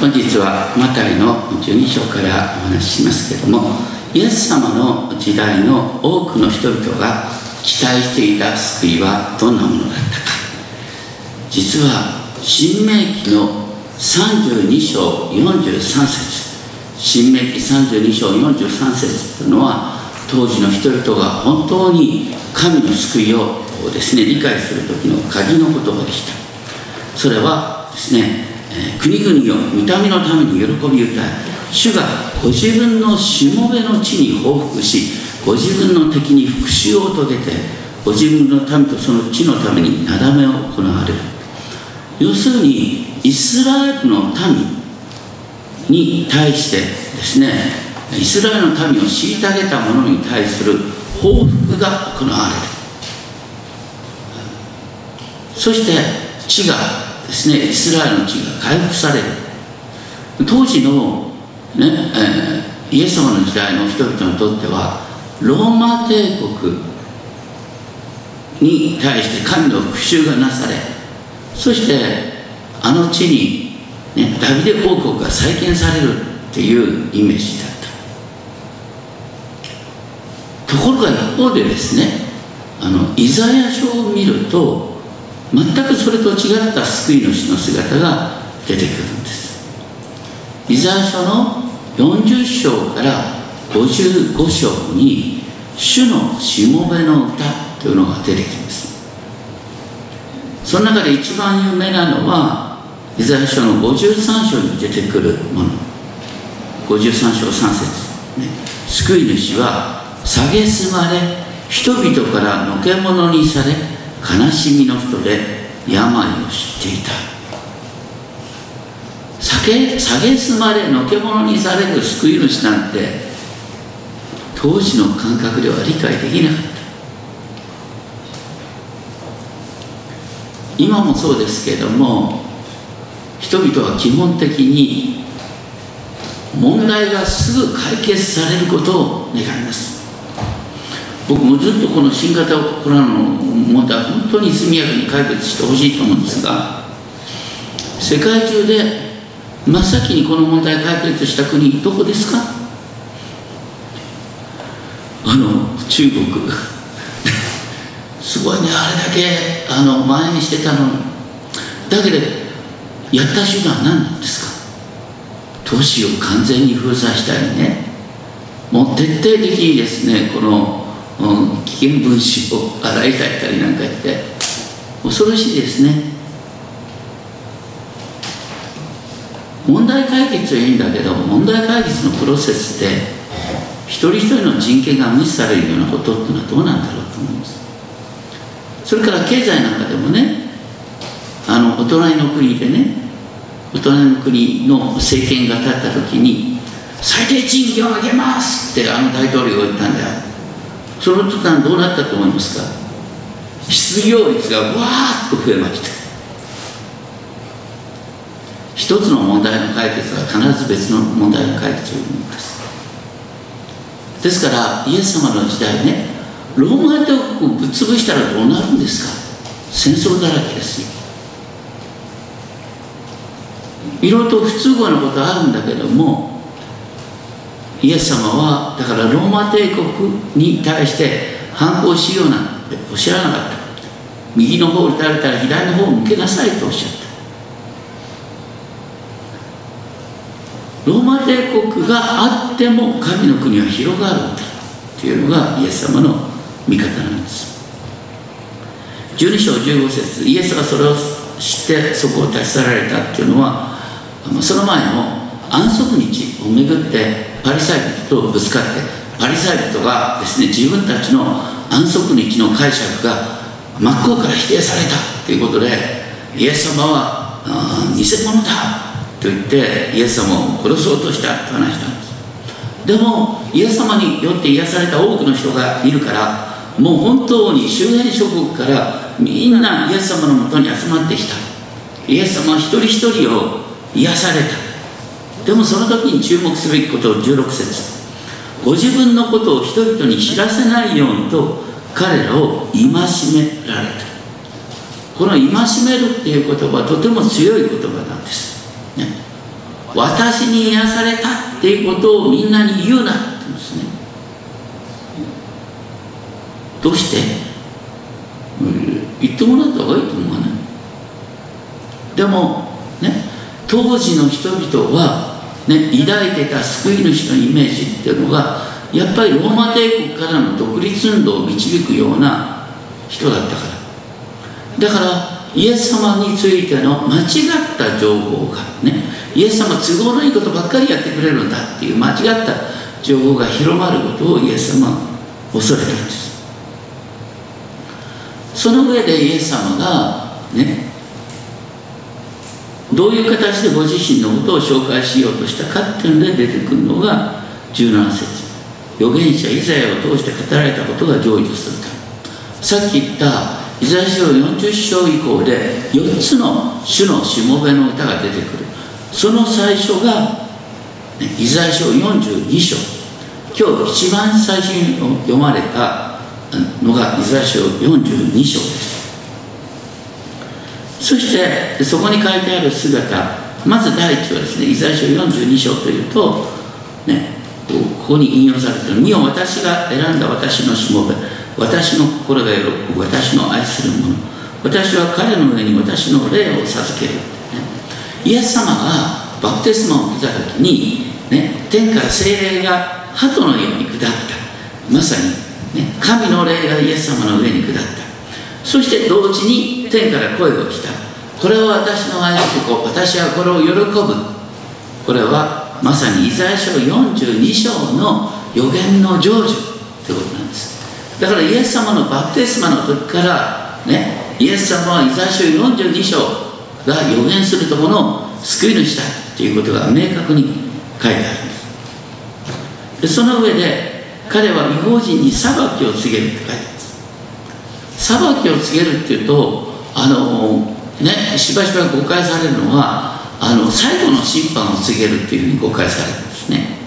本日はマタイの12章からお話ししますけれどもイエス様の時代の多くの人々が期待していた救いはどんなものだったか。実は新明記の32章43節。新明記32章43節というのは当時の人々が本当に神の救いをですね理解する時の鍵の言葉でした。それはですね、国々を見た目のために喜び歌い主がご自分のしもべの地に報復しご自分の敵に復讐を遂げてご自分の民とその地のためになだめを行われる。要するにイスラエルの民に対してですねイスラエルの民を虐げた者に対する報復が行われる。そして地がですねイスラエルの地が回復される。当時の、ねえー、イエス様の時代の人々にとってはローマ帝国に対して神の復讐がなされそしてあの地に、ね、ダビデ王国が再建されるっていうイメージだった。ところが一方でですねあのイザヤ書を見ると全くそれと違った救い主の姿が出てくるんです。イザヤ書の40章から55章に主のしもべの歌というのが出てきます。その中で一番有名なのはイザヤ書の53章に出てくるもの。53章3節、ね、救い主は蔑まれ人々からのけ者にされ悲しみの人で病を知っていた。蔑まれのけ者にされる救い主なんて当時の感覚では理解できなかった。今もそうですけれども人々は基本的に問題がすぐ解決されることを願います。僕もずっとこの新型コロナの問題は本当に速やかに解決してほしいと思うんですが世界中で真っ先にこの問題解決した国どこですか？あの中国。すごいねあれだけあの蔓延してたのに。だけどやった手段は何なんですか？都市を完全に封鎖したりね。もう徹底的にですねこのうん、危険分子を洗い替えたりなんかして恐ろしいですね。問題解決はいいんだけど問題解決のプロセスで一人一人の人権が無視されるようなことっていうのはどうなんだろうと思います。それから経済なんかでもねあのお隣の国でねお隣の国の政権が立った時に最低賃金を上げますってあの大統領が言ったんだよ。その途端どうなったと思いますか？失業率がわーっと増えました。一つの問題の解決は必ず別の問題の解決を生みます。ですからイエス様の時代ねローマ帝国をぶっ潰したらどうなるんですか？戦争だらけですよ。いろいろと不都合なことあるんだけどもイエス様はだからローマ帝国に対して反抗しようなんておっしゃらなかった。右の方を打たれたら左の方を向けなさいとおっしゃった。ローマ帝国があっても神の国は広がるんだというのがイエス様の見方なんです。12章15節イエスがそれを知ってそこを立ち去られたっていうのはその前の安息日をめぐってパリサイ人とぶつかってパリサイ人がですね自分たちの安息日の解釈が真っ向から否定されたということでイエス様は偽物だと言ってイエス様を殺そうとしたと話したんです。でもイエス様によって癒された多くの人がいるからもう本当に周辺諸国からみんなイエス様のもとに集まってきた。イエス様は一人一人を癒された。でもその時に注目すべきことを16節。ご自分のことを人々に知らせないようにと彼らを戒められた。この戒めるっていう言葉はとても強い言葉なんです、ね、私に癒されたっていうことをみんなに言うなって言うんですね。どうして、うん、言ってもらった方がいいと思うね。でもね当時の人々は、ね、抱いてた救い主のイメージっていうのがやっぱりローマ帝国からの独立運動を導くような人だったから。だからイエス様についての間違った情報がねイエス様都合のいいことばっかりやってくれるんだっていう間違った情報が広まることをイエス様は恐れたんです。その上でイエス様がねどういう形でご自身のことを紹介しようとしたかっていうので出てくるのが17節。預言者イザヤを通して語られたことが成就するためさっき言ったイザヤ書40章以降で4つの主のしもべの歌が出てくる。その最初が、イザヤ書42章。今日一番最初に読まれたのがイザヤ書42章です。そしてそこに書いてある姿まず第一はですねイザヤ書42章というとねここに引用されている「見よ私が選んだ私のしもべ。私の心が喜ぶ。私の愛する者私は彼の上に私の霊を授ける」イエス様がバプテスマを受けた時に、ね、天から精霊が鳩のように下った。まさに、ね、神の霊がイエス様の上に下った。そして同時に天から声が来た。これは私の愛する子私はこれを喜ぶ。これはまさにイザヤ書42章の予言の成就ということなんです。だからイエス様のバプテスマの時からねイエス様はイザヤ書42章が予言するところの救い主だということが明確に書いてあるんです。でその上で彼は違法人に裁きを告げるって書いてあるんです。裁きを告げるっていうとあのねしばしば誤解されるのはあの最後の審判を告げるっていうふうに誤解されるんですね。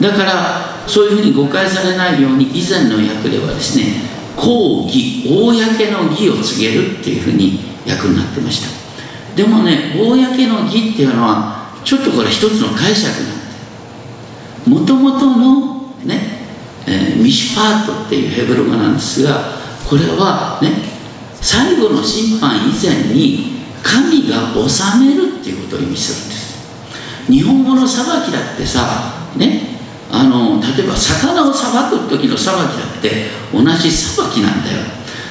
だからそういうふうに誤解されないように以前の訳ではですね公義公の義を告げるっていうふうに訳になってました。でもね公の義っていうのはちょっとこれ一つの解釈なんでもともとのね、えー、ミシュパートっていうヘブル語なんですがこれはね最後の審判以前に神が治めるっていうことを意味するんです。日本語の裁きだってさねあの例えば魚をさばく時の裁きだって同じ裁きなんだよ。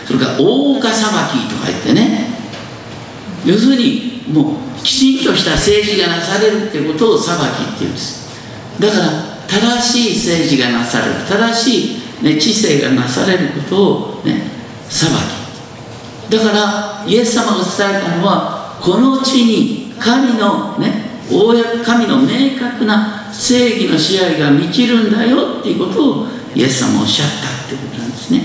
それから大岡裁きとか言ってね。要するにもうきちんとした政治がなされるっていうことを裁きっていうんです。だから正しい政治がなされる正しい、ね、知性がなされることをね裁き。だからイエス様が伝えたのはこの地に神のね神の明確な正義の支配が満ちるんだよっていうことをイエス様おっしゃったってことなんですね。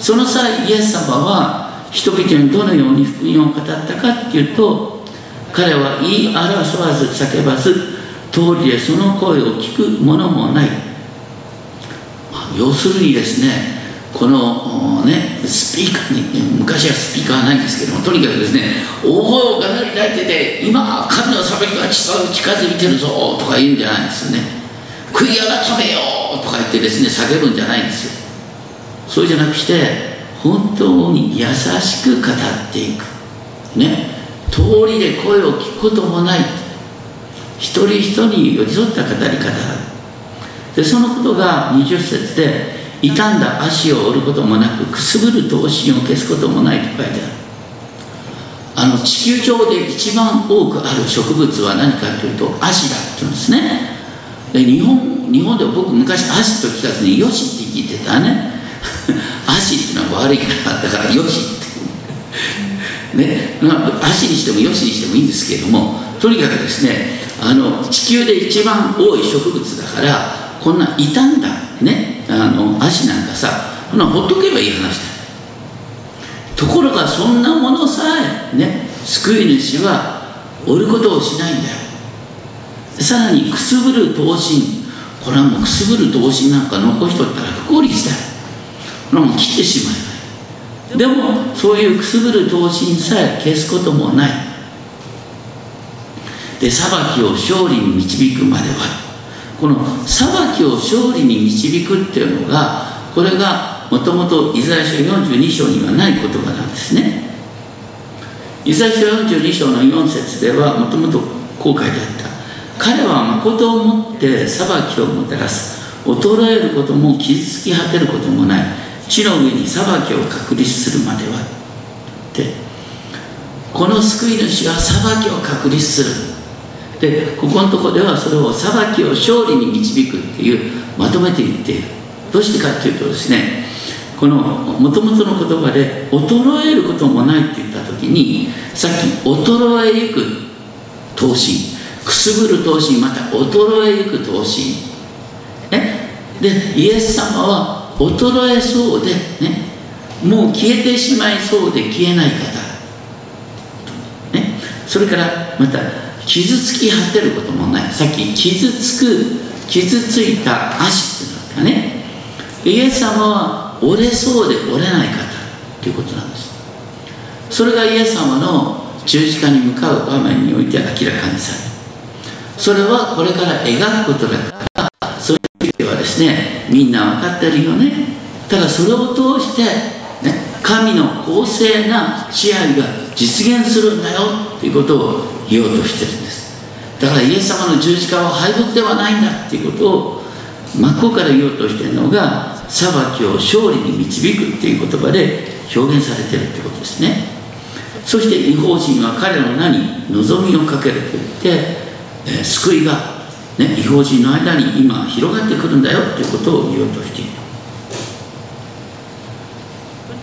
その際イエス様は人々にどのように福音を語ったかっていうと彼は言い争わず叫ばず通りでその声を聞くものもない。要するにですねこのねスピーカーに昔はスピーカーはないんですけどもとにかくですね大声をがなり泣いてて今神の裁きが近づいてるぞとか言うんじゃないんですよね。悔い改めよとか言ってですね叫ぶんじゃないんですよ。そうじゃなくして本当に優しく語っていく。ね。通りで声を聞くこともない。一人一人寄り添った語り方。でそのことが20節で傷んだ足を折ることもなくくすぶる刀身を消すこともないと書いてある。あの地球上で一番多くある植物は何かというと足だって言うんですね。で日本日本では僕昔足と聞かずによしって聞いてたね。足っていうのは悪いからだからよしって。ね、まあ、足にしてもよしにしてもいいんですけれどもとにかくですねあの地球で一番多い植物だからこんな傷んだ、ね、あの足なんかさほなほっとけばいい話だ。ところがそんなものさえね救い主は折ることをしないんだよ。さらにくすぶる刀身これはもうくすぶる刀身なんか残しとったら不効率だよ。のもう切ってしまえばいい。でもそういうくすぶる刀身さえ消すこともない。で裁きを勝利に導くまではこの裁きを勝利に導くっていうのがこれがもともとイザヤ書42章にはない言葉なんですね。イザヤ書42章の4節ではもともとこう書いてあった。彼は誠をもって裁きをもたらす。衰えることも傷つき果てることもない。地の上に裁きを確立するまではって。この救い主が裁きを確立する。でここのとこではそれを裁きを勝利に導くっていうまとめて言っている。どうしてかっていうとですねこのもともとの言葉で衰えることもないって言った時にさっき衰えゆく闘心くすぐる闘心また衰えゆく闘心ねでイエス様は衰えそうでね？もう消えてしまいそうで消えない方、ね、それからまた傷つき果てることもない。さっき傷つく傷ついた足っていうのったね。イエス様は折れそうで折れない方ということなんです。それがイエス様の十字架に向かう場面において明らかにされる。それはこれから描くことだからそういう意味ではですねみんな分かってるよね。ただそれを通して、ね、神の公正な支配が実現するんだよということを言おうとしてるんです。だからイエス様の十字架は敗北ではないんだっていうことを真っ向から言おうとしてるのが裁きを勝利に導くっていう言葉で表現されてるってことですね。そして違法人は彼の名に望みをかけると言ってえ、救いが、ね、違法人の間に今広がってくるんだよということを言おうとしている。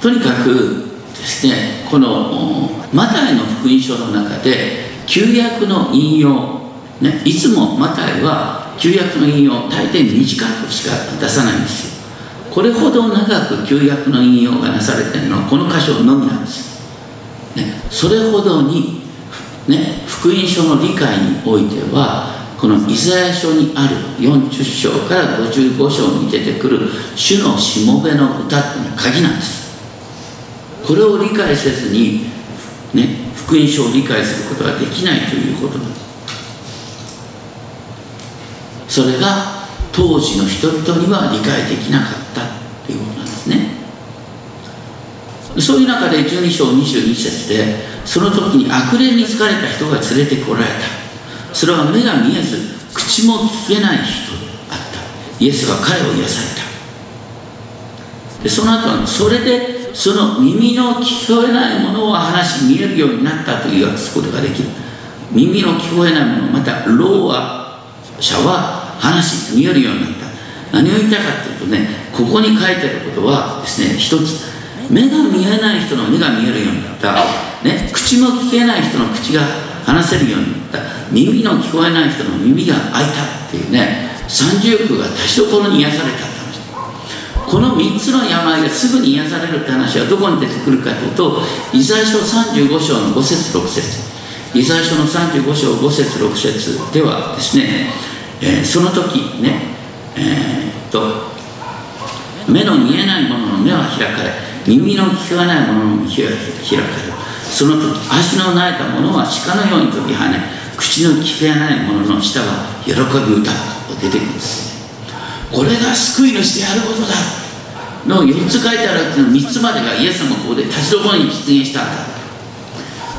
とにかくですねこのマタイの福音書の中で旧約の引用、ね、いつもマタイは旧約の引用大抵短くしか出さないんですよ。これほど長く旧約の引用がなされてるのはこの箇所のみなんです、ね、それほどにね、福音書の理解においてはこのイザヤ書にある40章から55章に出てくる主のしもべの歌っていうのは鍵なんです。これを理解せずに、ね、福音書を理解することができないということなんです。それが当時の人々には理解できなかったということなんですね。そういう中で12章22節でその時に悪霊に疲れた人が連れてこられた。それは目が見えず口も聞けない人であった。イエスは彼を癒された。でその後はそれでその耳の聞こえないものを話見えるようになったという訳すことができる。耳の聞こえないものまた老和者は話見えるようになった。何を言いたかというとねここに書いてあることはですね一つ目が見えない人の目が見えるようになった、ね、口も聞けない人の口が話せるようになった。耳の聞こえない人の耳が開いたっていうね三重苦が足しどころに癒された。この3つの病がすぐに癒されるって話はどこに出てくるかというとイザヤ書35章の5節6節。イザヤ書の35章5節6節ではですね、えー、その時ねえー、っと目の見えないものの目は開かれ耳の聞こえないものの道が開かれ。その時足の泣いたものは鹿のように飛び跳ね口の聞こえないものの下は喜び歌と出てくるんです。これが救い主であることだ。の4つ書いてあるうちの3つまでがイエス様ここで立ちどころに実現したんだ。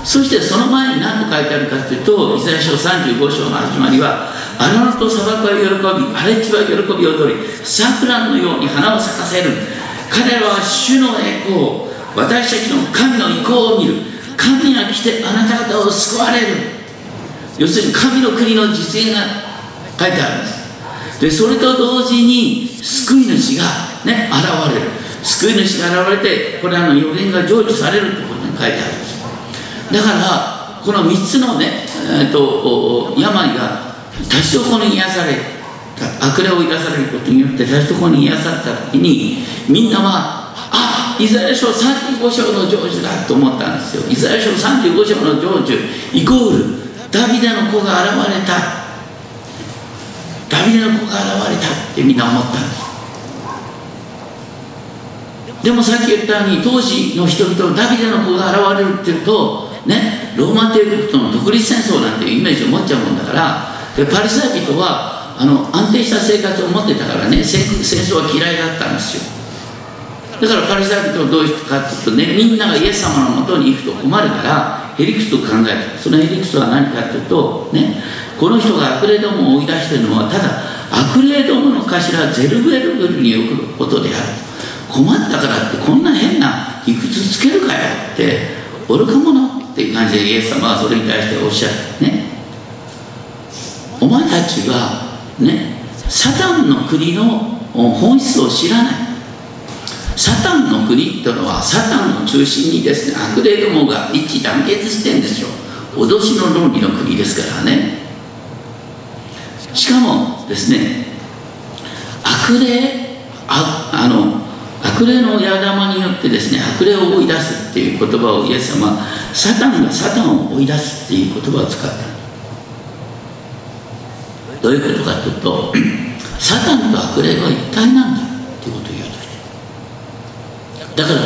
そしてその前に何と書いてあるかというとイザヤ書35章の始まりは荒野と砂漠は喜び荒れ地は喜び踊り桜のように花を咲かせる。彼らは主の栄光私たちの神の意向を見る。神が来てあなた方を救われる。要するに神の国の実現が書いてあるんです。でそれと同時に救い主がね現れる。救い主が現れてこれらの予言が成就されるってことに書いてあるんですだからこの3つのね、えーと、病が多少この癒され悪霊を癒されることによって多少こに癒された時にみんなはあイザヤ書35章の成就だと思ったんですよ。イザヤ書35章の成就イコールダビデの子が現れた。ダビデの子が現れたってみんな思ったんです。でもさっき言ったように当時の人々ダビデの子が現れるっていうとねローマ帝国との独立戦争なんていうイメージを持っちゃうもんだからでパリサイ人はあの安定した生活を持ってたからね戦争は嫌いだったんですよ。だからパリサイ人はどういうかっていうとねみんながイエス様のもとに行くと困るからヘリクスと考えた。そのヘリクスは何かっていうとねこの人が悪霊どもを追い出してるのはただ悪霊どもの頭ゼルベルブルに送ることである。困ったからってこんな変な理屈つけるかよって愚か者っていう感じでイエス様はそれに対しておっしゃる。ね。お前たちはねサタンの国の本質を知らない。サタンの国ってのはサタンの中心にですね悪霊どもが一致団結してんですよ。脅しの論理の国ですからね。しかもですね悪霊ああの悪霊の親玉によってですね悪霊を追い出すっていう言葉をイエス様はサタンがサタンを追い出すっていう言葉を使った。どういうことかというと サタンと悪霊は一体なんだっていうことを言うとだから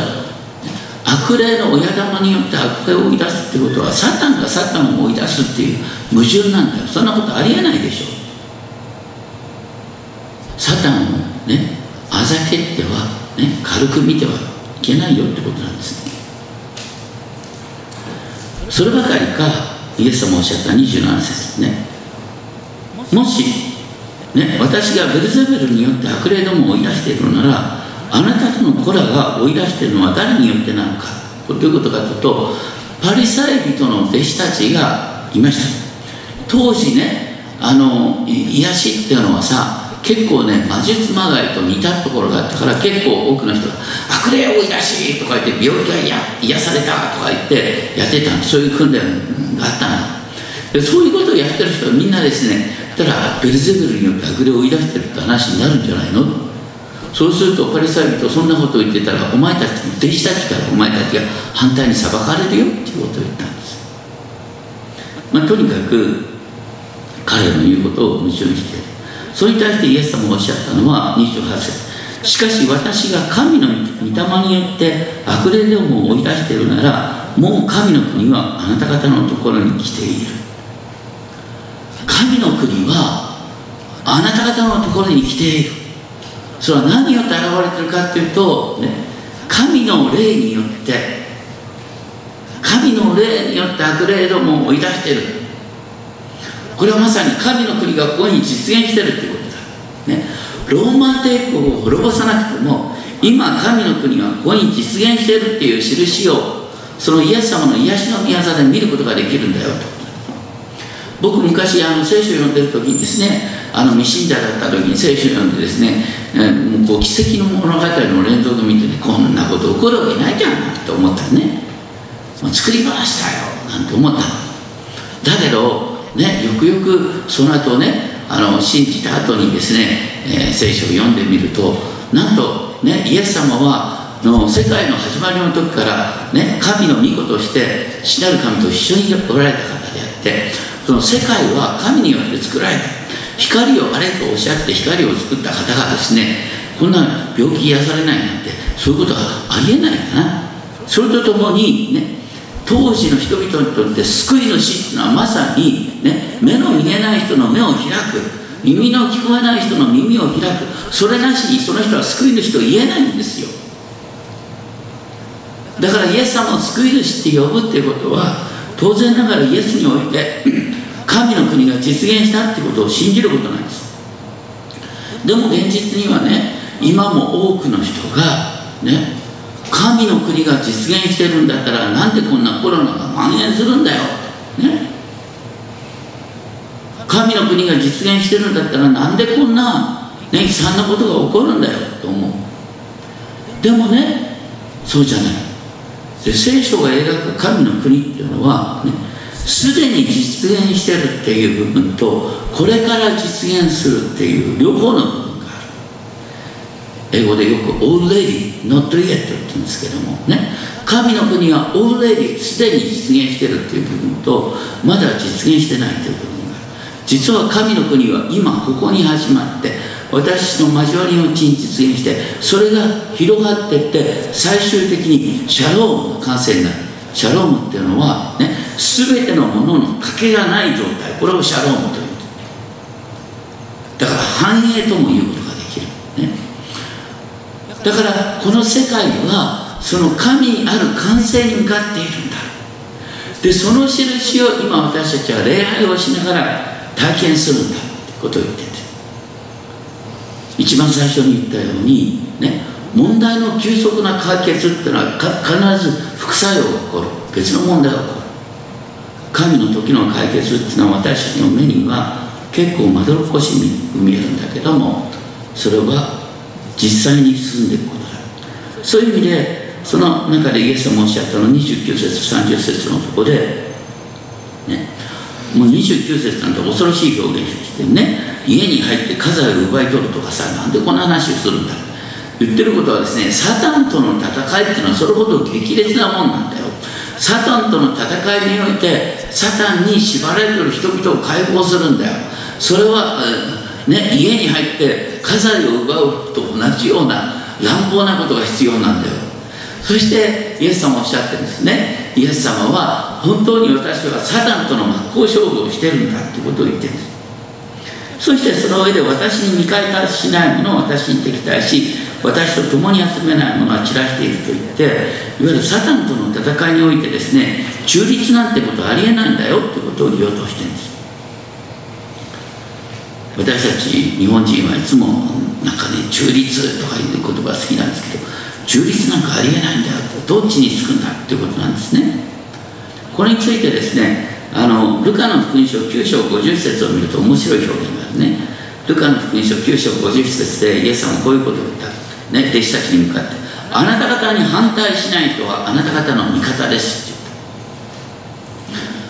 悪霊の親玉によって悪霊を追い出すってことはサタンがサタンを追い出すっていう矛盾なんだよ。そんなことありえないでしょ。サタンをねあざけっては、ね、軽く見てはいけないよってことなんです。ねそればかりかイエス様おっしゃった27節ね。もし、ね、私がベルゼベルによって悪霊どもを追い出しているのならあなたとの子らが追い出しているのは誰によってなのかどういうことかというとパリサイ人の弟子たちがいました。当時ねあの癒しっていうのはさ結構ね魔術まがいと似たところがあったから結構多くの人が「悪霊追い出し!」とか言って「病気が癒された!」とか言ってやってたそういう訓練があったんだでそういうことをやってる人はみんなですねたらベルゼブルによって悪霊を追い出してるって話になるんじゃないの？そうするとパリサイ人そんなことを言ってたらお前たち弟子たちからお前たちが反対に裁かれるよっていうことを言ったんです、まあ、とにかく彼の言うことを矛盾しているそれに対してイエス様がおっしゃったのは28節。しかし私が神の御霊によって悪霊どもを追い出しているならもう神の国はあなた方のところに来ている。神の国はあなた方のところに来ている。それは何によって現れてるかっていうと、ね、神の霊によって神の霊によって悪霊どもを追い出している。これはまさに神の国がここに実現してるってことだ、ね、ローマ帝国を滅ぼさなくても今神の国がここに実現してるっていう印をそのイエス様の癒しの御業で見ることができるんだよと。僕昔あの聖書を読んでる時にですねあの未信者だった時に聖書を読んでですね、えー、もうこう奇跡の物語の連続を見てねこんなこと起こるわけないじゃんって思ったね。作り話だよなんて思ったの。だけどねよくよくその後ねあの信じた後にですね、えー、聖書を読んでみるとなんとねイエス様はの世界の始まりの時からね神の御子として死なる神と一緒におられた方であってその世界は神によって作られた。光をあれとおっしゃって光を作った方がですねこんな病気癒されないなんてそういうことはありえないかな。それとともにね当時の人々にとって救い主っていうのはまさに、ね、目の見えない人の目を開く耳の聞こえない人の耳を開くそれなしにその人は救い主と言えないんですよ。だからイエス様を救い主って呼ぶっていうことは当然ながらイエスにおいて 神の国が実現したってことを信じることなんです。でも現実にはね今も多くの人がね神の国が実現してるんだったらなんでこんなコロナが蔓延するんだよ？ね？神の国が実現してるんだったらなんでこんな、ね、悲惨なことが起こるんだよと思う。でもねそうじゃない。で聖書が描く神の国っていうのはねすでに実現してるっていう部分とこれから実現するっていう両方の英語でよく already not yet って言うんですけどもね。神の国は already すでに実現してるっていう部分とまだ実現してないっていう部分がある。実は神の国は今ここに始まって私の交わりのうちに実現してそれが広がっていって最終的にシャロームの完成になる。シャロームっていうのはね全てのものの欠けがない状態。これをシャロームという。だから繁栄とも言うことができる、ね、だからこの世界はその神ある完成に向かっているんだ。でその印を今私たちは礼拝をしながら体験するんだってことを言ってて一番最初に言ったようにね問題の急速な解決っていうのは必ず副作用が起こる。別の問題が起こる。神の時の解決っていうのは私たちの目には結構まどろっこしに見えるんだけどもそれは実際に進んでいくことだ。そういう意味でその中でイエス様おっしゃったの29節30節のとこでねもう29節なんて恐ろしい表現してね家に入って家財を奪い取るとかさなんでこんな話をするんだ。言ってることはですねサタンとの戦いっていうのはそれほど激烈なもんなんだよ。サタンとの戦いにおいてサタンに縛られてる人々を解放するんだよ。それは、ね、家に入って家財を奪うと同じような乱暴なことが必要なんだよ。そしてイエス様おっしゃってるんですね。イエス様は本当に私はサタンとの真っ向勝負をしてるんだってことを言ってるんです。そしてその上で私に見返りしないものを私に敵対し私と共に集めないものは散らしていると言っていわゆるサタンとの戦いにおいてですね中立なんてことはありえないんだよってことを言おうとしてるんです。私たち日本人はいつもなんかね中立とかいう言葉好きなんですけど中立なんかありえないんだよどっちにつくんだっていうことなんですね。これについてですねあのルカの福音書9章50節を見ると面白い表現があるね。ルカの福音書9章50節でイエス様はこういうことを言った、ね、弟子たちに向かってあなた方に反対しない人はあなた方の味方ですって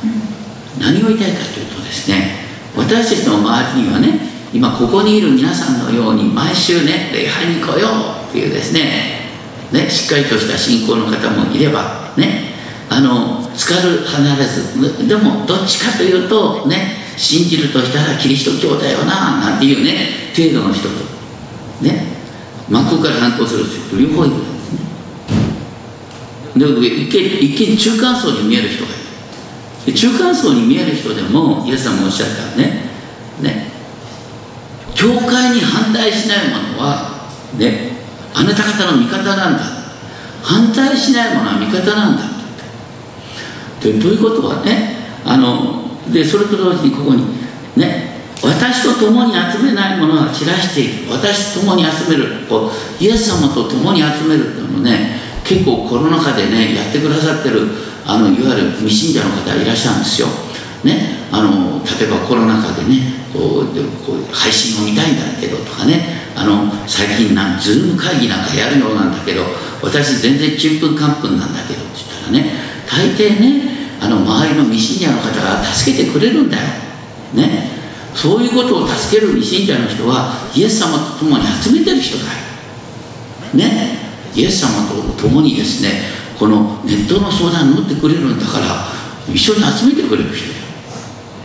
言った。何を言いたいかというとですね私たちの周りにはね今ここにいる皆さんのように毎週ね礼拝に来ようっていうですねね、しっかりとした信仰の方もいればねあの浸かる離れずでもどっちかというとね信じるとしたらキリスト教だよななんていうね程度の人とね真っ向から反抗する人両方いる。んですねで一見一見中間層に見える人がいる。中間層に見える人でもイエス様おっしゃったね。ね。教会に反対しないものはねあなた方の味方なんだ。反対しないものは味方なんだ。ってどういうことはねあのでそれと同時にここにね私と共に集めないものは散らしている。私と共に集める。こうイエス様と共に集めるっていうのね結構コロナ禍でねやってくださってるあのいわゆる未信者の方いらっしゃるんですよ。ね。あの例えばコロナ禍でねこうでこう配信を見たいんだけどとかね。あの最近なんズーム会議なんかやるようなんだけど私全然ちんぷんかんぷんなんだけどって言ったらね大抵ねあの周りの未信者の方が助けてくれるんだよ。ね。そういうことを助ける未信者の人はイエス様と共に集めてる人だよね。イエス様と共にですねこのネットの相談に乗ってくれるんだから一緒に集めてくれる人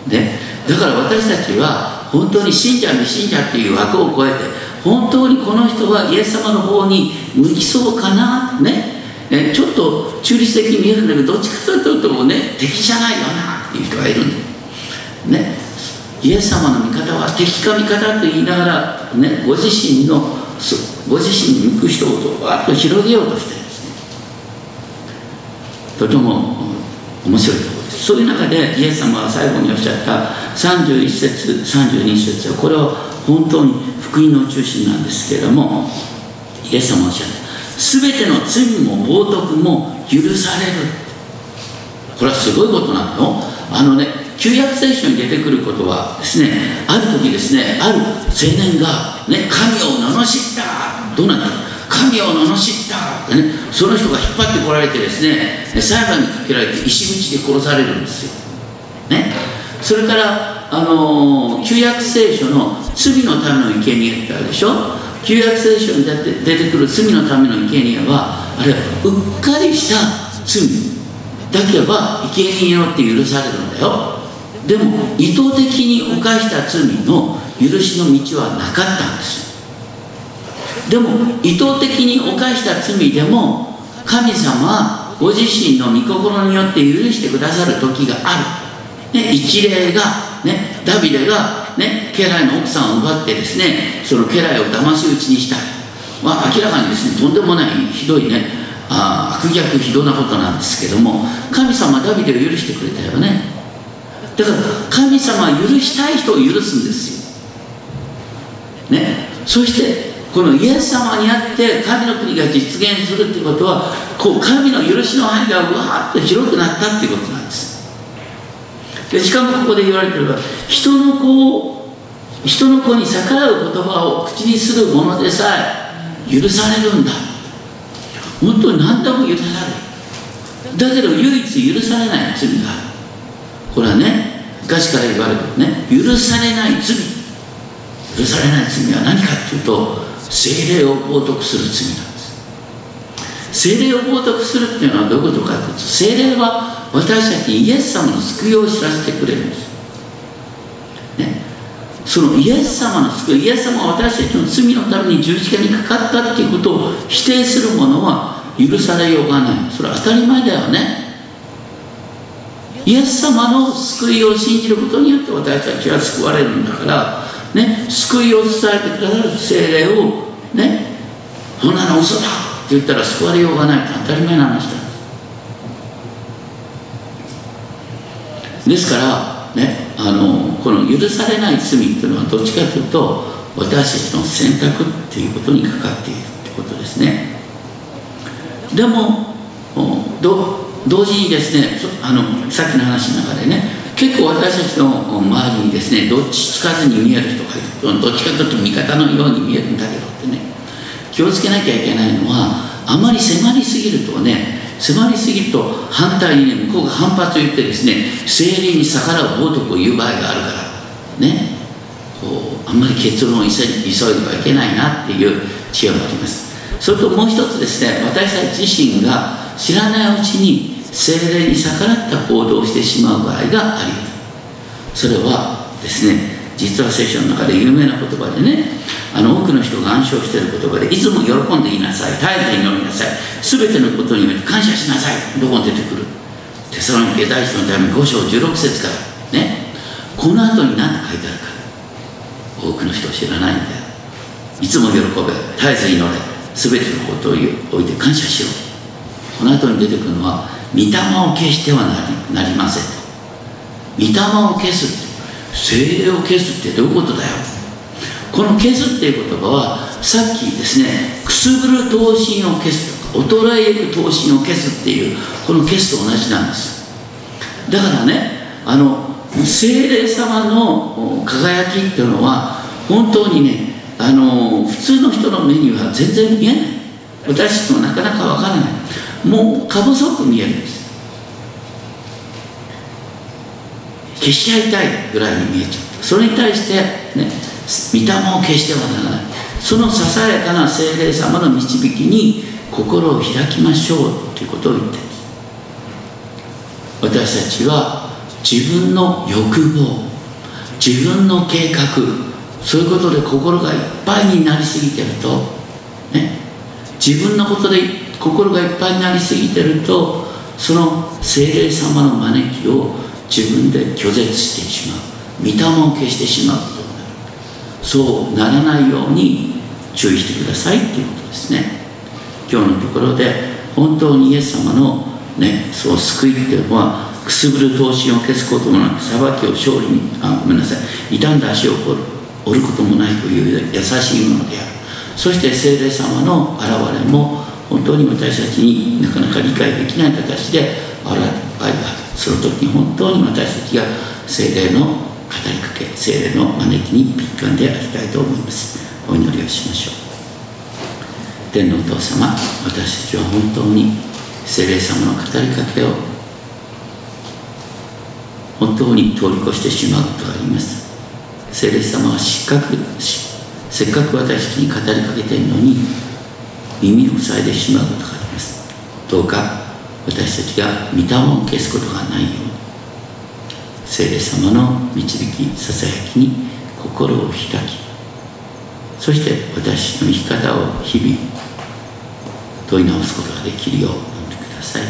だよ、ね、だから私たちは本当に信者未信者っていう枠を超えて本当にこの人はイエス様の方に向きそうかな？ね。ね。ちょっと中立的に見えるんだけどどっちかというともうね敵じゃないよなっていう人がいるんだね。イエス様の味方は敵か味方と言いながら、ね、ご自身のご自身に向く人をわっと広げようとして。るとても面白いところです。そういう中でイエス様は最後におっしゃった31節32節はこれは本当に福音の中心なんですけれどもイエス様おっしゃった。全ての罪も冒涜も許される。これはすごいことなの。あのね旧約聖書に出てくることはですねある時ですねある青年が、ね、神を罵った。どうなった神を罵ったってねその人が引っ張ってこられてですね裁判にかけられて石口で殺されるんですよ、ね、それからあの旧約聖書の罪のための生贄ってあるでしょ？旧約聖書に出てくる罪のための生贄はあれはうっかりした罪だけは生贄によって許されるんだよ。でも意図的に犯した罪の許しの道はなかったんですでも意図的に犯した罪でも神様はご自身の御心によって許してくださる時がある、ね、一例が、ね、ダビデが、ね、家来の奥さんを奪ってですねその家来を騙し討ちにした。は明らかにですねとんでもないひどいねあ悪逆非道なことなんですけども神様ダビデを許してくれたよね。だから神様は許したい人を許すんですよ。ねそしてこのイエス様にあって神の国が実現するってことはこう神の許しの範囲がわーっと広くなったっていうことなんです。でしかもここで言われてるのは人の子を人の子に逆らう言葉を口にするものでさえ許されるんだ。本当に何でも許される。だけど唯一許されない罪があるこれはね昔から言われるね許されない罪。許されない罪は何かっていうと精霊を冒涜する罪なんです。精霊を冒涜するっていうのはどういうことかというと精霊は私たちにイエス様の救いを知らせてくれるんです、ね、そのイエス様の救いイエス様は私たちの罪のために十字架にかかったっていうことを否定する者は許されようがない。それは当たり前だよね。イエス様の救いを信じることによって私たちは救われるんだからね、救いを伝えてくださる精霊をねそんなの嘘だって言ったら救われようがない。当たり前の話だ。ですからねあのこの許されない罪っていうのはどっちかというと私たちの選択っていうことにかかっているってことですね。でも同時にですねあのさっきの話の中でね結構私たちの周りにですねどっちつかずに見える人がいる。どっちかというと味方のように見えるんだけどってね。気をつけなきゃいけないのはあまり迫りすぎるとね迫りすぎると反対にね向こうが反発を言ってですね精霊に逆らう冒涜を言う場合があるからね。こうあんまり結論を急いではいけないなっていう知恵があります。それともう一つですね私たち自身が知らないうちに精霊に逆らった行動をしてしまう場合がありますそれはですね実は聖書の中で有名な言葉でねあの多くの人が暗唱している言葉でいつも喜んでいなさい絶えず祈りなさい全てのことによって感謝しなさいどこに出てくる？テサロニケ第一のため5章16節からねこの後に何て書いてあるか。多くの人知らないんだよ。いつも喜べ絶えず祈れ全てのことを置いて感謝しろこの後に出てくるのは御霊を消してはなりません。御霊を消す精霊を消すってどういうことだよ。この消すっていう言葉はさっきですねくすぐる闘心を消すとか衰えゆく闘心を消すっていうこの消すと同じなんです。だからねあの精霊様の輝きっていうのは本当にねあの普通の人の目には全然見えない。私たちもなかなかわからない。もうか細く見えるんです。消し合いたいぐらいに見えちゃうそれに対してね御霊を消してはならない。そのささやかな精霊様の導きに心を開きましょうということを言ってる。私たちは自分の欲望自分の計画そういうことで心がいっぱいになりすぎてるとね自分のことでいっ心がいっぱいになりすぎてるとその精霊様の招きを自分で拒絶してしまう。御霊を消してしまうことになる。そうならないように注意してくださいっていうことですね。今日のところで本当にイエス様のねそう救いっていうのはくすぶる闘心を消すこともなく裁きを勝利にあごめんなさい。傷んだ足を折ることもないという優しいものである。そして聖霊様の現れも本当に私たちになかなか理解できない形で現れる場合があるその時に本当に私たちが精霊の語りかけ精霊の招きに敏感でありたいと思います。お祈りをしましょう。天のお父様私たちは本当に精霊様の語りかけを本当に通り越してしまうことがあります。精霊様は失格せっかく私たちに語りかけているのに耳を塞いでしまうことがあります。どうか私たちが御霊を消すことがないように。聖霊様の導きささやきに心を開き。そして私の生き方を日々問い直すことができるようになってください。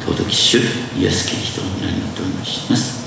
尊き主イエス・キリストの皆によってお祈りします。